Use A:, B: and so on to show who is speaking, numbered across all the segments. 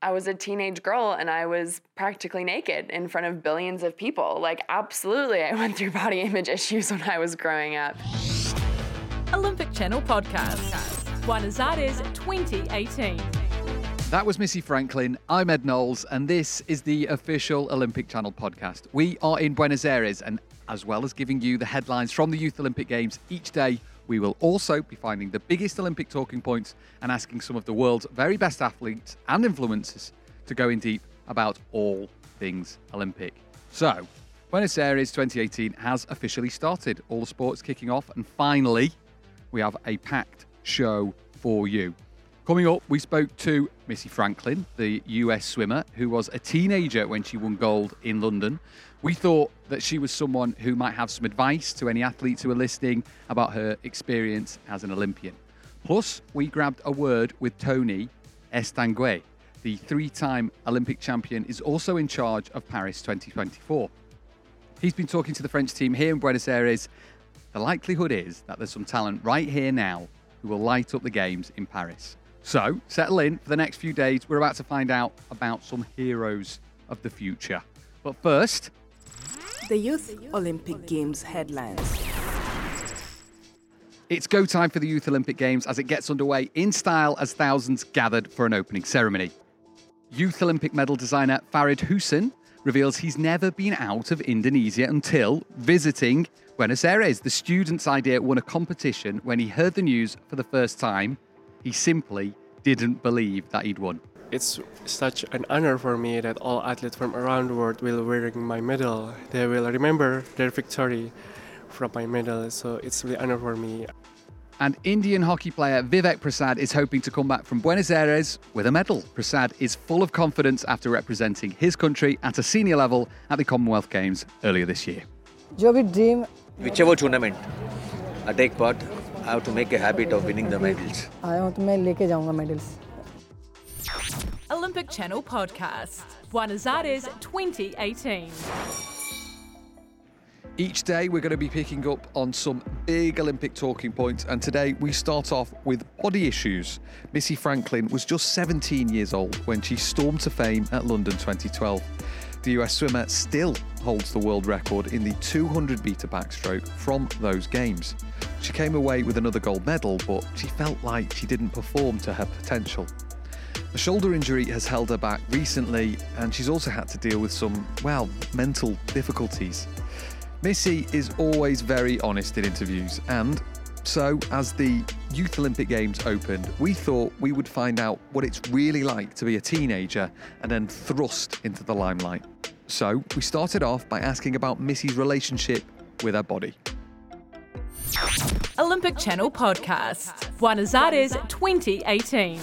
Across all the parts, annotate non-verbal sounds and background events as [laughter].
A: I was a teenage girl and I was practically naked in front of billions of people. Like, absolutely, I [laughs] went through body image issues when I was growing up.
B: Olympic Channel Podcast, Buenos Aires 2018.
C: That was Missy Franklin. I'm Ed Knowles, and this is the official Olympic Channel podcast. We are in Buenos Aires, and as well as giving you the headlines from the Youth Olympic Games each day, we will also be finding the biggest Olympic talking points and asking some of the world's very best athletes and influencers to go in deep about all things Olympic. So, Buenos Aires 2018 has officially started. All the sports kicking off, and finally, we have a packed show for you. Coming up, we spoke to Missy Franklin, the US swimmer who was a teenager when she won gold in London. We thought that she was someone who might have some advice to any athletes who are listening about her experience as an Olympian. Plus, we grabbed a word with Tony Estanguet. The three time Olympic champion is also in charge of Paris 2024. He's been talking to the French team here in Buenos Aires. The likelihood is that there's some talent right here now who will light up the games in Paris. So, settle in for the next few days. We're about to find out about some heroes of the future. But first,
D: the Youth Olympic Games headlines.
C: It's go time for the Youth Olympic Games as it gets underway in style as thousands gathered for an opening ceremony. Youth Olympic medal designer Farid Hussein reveals he's never been out of Indonesia until visiting Buenos Aires. The student's idea won a competition when he heard the news for the first time he simply didn't believe that he'd won.
E: It's such an honor for me that all athletes from around the world will wearing my medal. They will remember their victory from my medal, so it's really honor for me.
C: And Indian hockey player Vivek Prasad is hoping to come back from Buenos Aires with a medal. Prasad is full of confidence after representing his country at a senior level at the Commonwealth Games earlier this year.
F: Whichever tournament I take part, I have to make a habit of winning the medals.
G: आया हूँ तो मैं लेके जाऊंगा medals.
B: Olympic Channel Podcast, Buenos Aires 2018.
C: Each day, we're going to be picking up on some big Olympic talking points, and today we start off with body issues. Missy Franklin was just 17 years old when she stormed to fame at London 2012. The US swimmer still holds the world record in the 200 metre backstroke from those games. She came away with another gold medal, but she felt like she didn't perform to her potential. A shoulder injury has held her back recently, and she's also had to deal with some, well, mental difficulties. Missy is always very honest in interviews, and so as the Youth Olympic Games opened, we thought we would find out what it's really like to be a teenager and then thrust into the limelight. So we started off by asking about Missy's relationship with her body.
B: Olympic Channel Podcast, Buenos Aires 2018.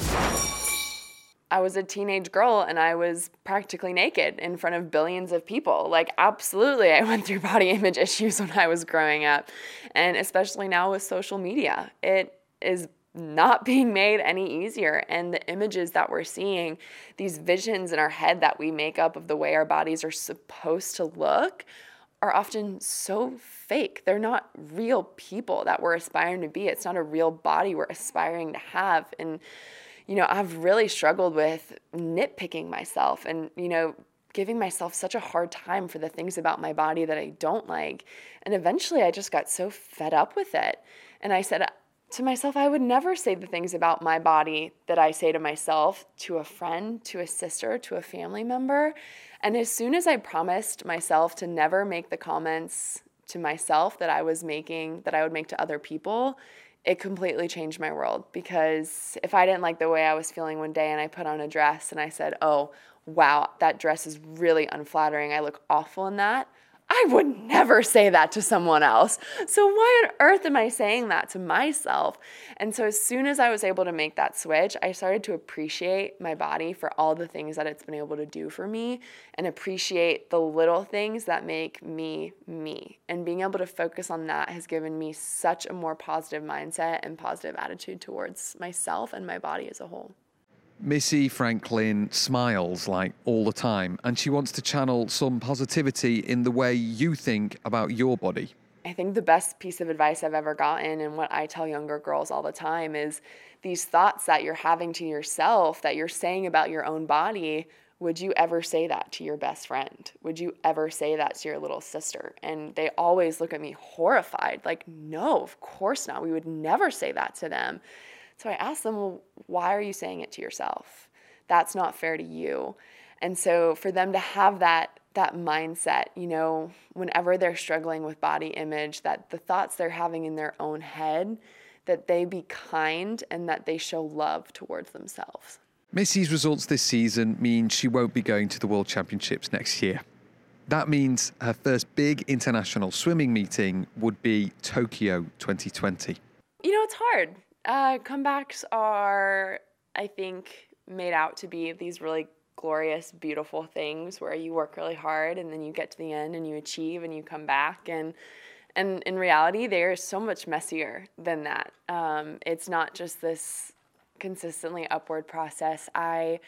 A: I was a teenage girl and I was practically naked in front of billions of people. Like, absolutely, I [laughs] went through body image issues when I was growing up. And especially now with social media, it is not [laughs] being made any easier. And the images that we're seeing, these visions in our head that we make up of the way our bodies are supposed to look, are often so fake. They're not real people that we're aspiring to be. It's not a real body we're aspiring to have. And you know, I've really struggled with nitpicking myself and, you know, giving myself such a hard time for the things about my body that I don't like. And eventually I just got so fed up with it. And I said to myself, I would never say the things about my body that I say to myself to a friend, to a sister, to a family member. And as soon as I promised myself to never make the comments to myself that I was making, that I would make to other people, it completely changed my world because if I didn't like the way I was feeling one day and I put on a dress and I said, oh, wow, that dress is really unflattering, I look awful in that, I would never say that to someone else. So, why on earth am I saying that to myself? And so, as soon as I was able to make that switch, I started to appreciate my body for all the things that it's been able to do for me and appreciate the little things that make me me. And being able to focus on that has given me such a more positive mindset and positive attitude towards myself and my body as a whole.
C: Missy Franklin smiles like all the time, and she wants to channel some positivity in the way you think about your body.
A: I think the best piece of advice I've ever gotten, and what I tell younger girls all the time, is these thoughts that you're having to yourself, that you're saying about your own body, would you ever say that to your best friend? Would you ever say that to your little sister? And they always look at me horrified, like, no, of course not. We would never say that to them. So I asked them, well, why are you saying it to yourself? That's not fair to you. And so for them to have that that mindset, you know, whenever they're struggling with body image, that the thoughts they're having in their own head, that they be kind and that they show love towards themselves.
C: Missy's results this season mean she won't be going to the World Championships next year. That means her first big international swimming meeting would be Tokyo 2020.
A: You know, it's hard. Uh, comebacks are, I think, made out to be these really glorious, beautiful things where you work really hard and then you get to the end and you achieve and you come back and and in reality they're so much messier than that. Um, it's not just this consistently upward process. I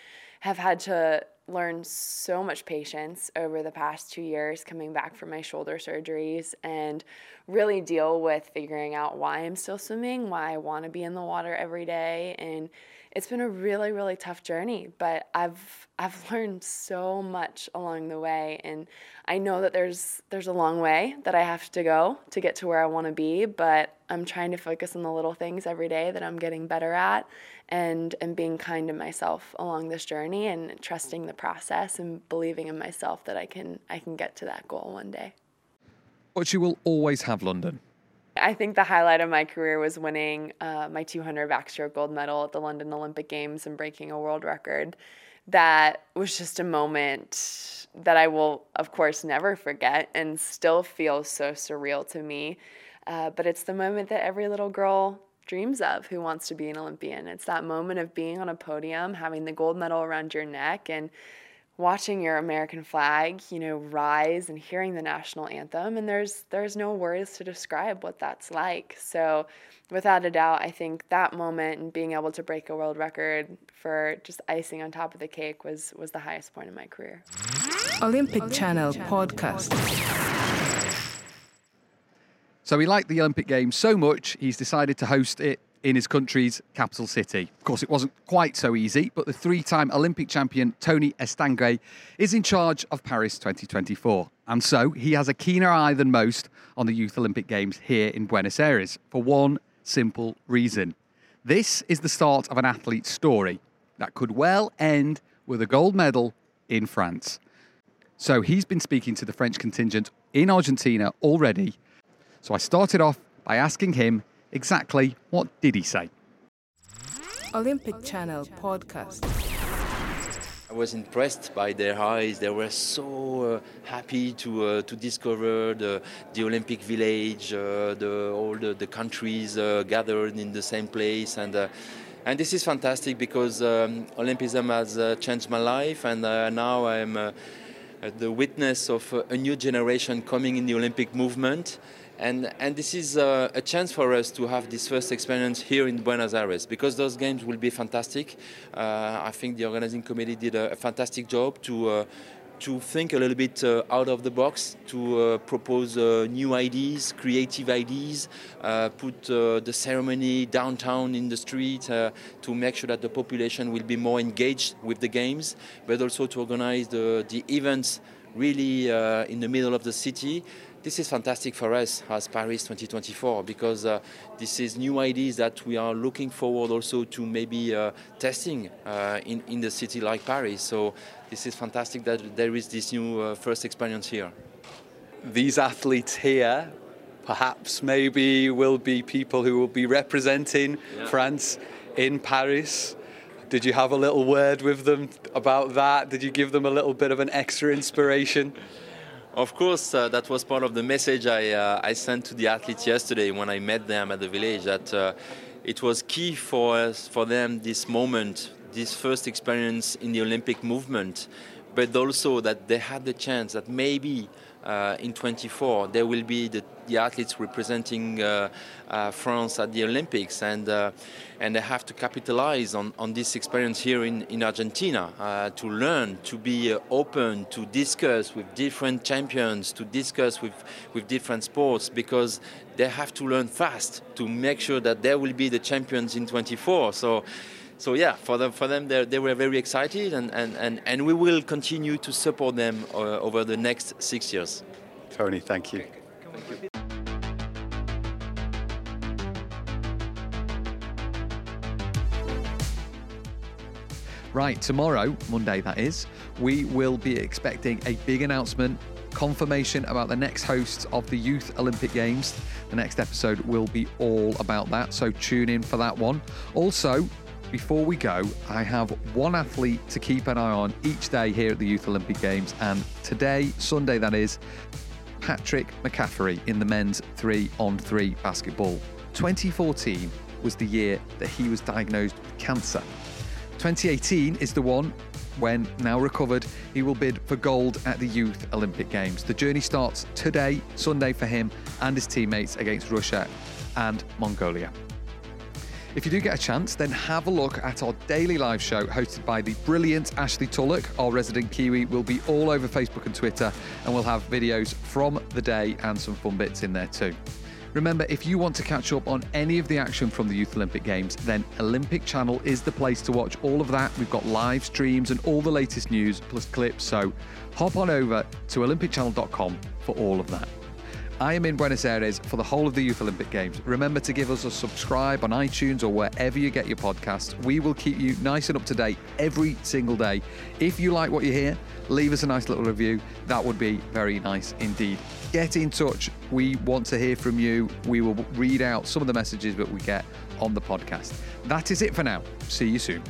A: have had to learn so much patience over the past two years coming back from my shoulder surgeries and really deal with figuring out why I'm still swimming, why I want to be in the water every day. And it's been a really really tough journey but i've i've [laughs] learned so much along the way. And i know that there's there's a long way that i have to go to get to where i want to be but i'm trying to focus on the little things every day that i'm getting better at and and being kind to myself along this journey and trusting the process and believing in myself that i can i can get to that goal one day
C: but you will always have london
A: I think the highlight of my career was winning uh, my 200 backstroke gold medal at the London Olympic Games and breaking a world record. That was just a moment that I will, of course, never forget and still feels so surreal to me. Uh, but it's the moment that every little girl dreams of who wants to be an Olympian. It's that moment of being on a podium, having the gold medal around your neck, and watching your American flag, you know, rise and hearing the national anthem and there's there's no words to describe what that's like. So without a doubt, I think that moment and being able to break a world record for just icing on top of the cake was was the highest point in my career.
D: Olympic, Olympic Channel, Channel podcast.
C: So he liked the Olympic Games so much, he's decided to host it in his country's capital city. Of course, it wasn't quite so easy, but the three time Olympic champion Tony Estanguet is in charge of Paris 2024. And so he has a keener eye than most on the Youth Olympic Games here in Buenos Aires for one simple reason. This is the start of an athlete's story that could well end with a gold medal in France. So he's been speaking to the French contingent in Argentina already. So I started off by asking him Exactly what did he say?
D: Olympic Channel podcast.
H: I was impressed by their eyes. They were so uh, happy to uh, to discover the, the Olympic village, uh, the, all the, the countries uh, gathered in the same place, and uh, and this is fantastic because um, Olympism has uh, changed my life, and now I'm the witness of a new generation coming in the Olympic movement. And, and this is uh, a chance for us to have this first experience here in Buenos Aires because those games will be fantastic. Uh, I think the organizing committee did a, a fantastic job to, uh, to think a little bit uh, out of the box, to uh, propose uh, new ideas, creative ideas, put the ceremony downtown in the street to make sure that the population will be more engaged with the games, but also to organize the, the events really in the middle of the city this is fantastic for us as Paris 2024 because uh, this is new ideas that we are looking forward also to maybe uh, testing uh, in, in the city like Paris. So this is fantastic that there is this new uh, first experience here.
I: These athletes here perhaps maybe will be people who will be representing yeah. France in Paris. Did you have a little word with them about that? Did you give them a little bit of an extra inspiration?
H: Of course, uh, that was part of the message I, uh, I sent to the athletes yesterday when I met them at the village. That uh, it was key for us, for them, this moment, this first experience in the Olympic movement, but also that they had the chance that maybe uh, in 24 there will be the, the athletes representing uh, uh, France at the Olympics, and uh, and they have to capitalize on, on this experience here in in Argentina uh, to learn, to be uh, open, to discuss with different champions, to discuss with with different sports, because they have to learn fast to make sure that they will be the champions in 24. So so yeah, for them, for them, they were very excited, and, and, and, and we will continue to support them uh, over the next six years.
I: Tony, thank you.
H: Thank you.
C: Right, tomorrow, Monday that is, we will be expecting a big announcement, confirmation about the next hosts of the Youth Olympic Games. The next episode will be all about that, so tune in for that one. Also, before we go, I have one athlete to keep an eye on each day here at the Youth Olympic Games, and today, Sunday that is, Patrick McCaffery in the men's three on three basketball. 2014 was the year that he was diagnosed with cancer. 2018 is the one when, now recovered, he will bid for gold at the Youth Olympic Games. The journey starts today, Sunday, for him and his teammates against Russia and Mongolia. If you do get a chance, then have a look at our daily live show hosted by the brilliant Ashley Tullock. Our resident Kiwi will be all over Facebook and Twitter, and we'll have videos from the day and some fun bits in there too. Remember, if you want to catch up on any of the action from the Youth Olympic Games, then Olympic Channel is the place to watch all of that. We've got live streams and all the latest news plus clips, so hop on over to olympicchannel.com for all of that. I am in Buenos Aires for the whole of the Youth Olympic Games. Remember to give us a subscribe on iTunes or wherever you get your podcasts. We will keep you nice and up to date every single day. If you like what you hear, leave us a nice little review. That would be very nice indeed. Get in touch. We want to hear from you. We will read out some of the messages that we get on the podcast. That is it for now. See you soon.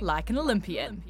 B: Like an Olympian.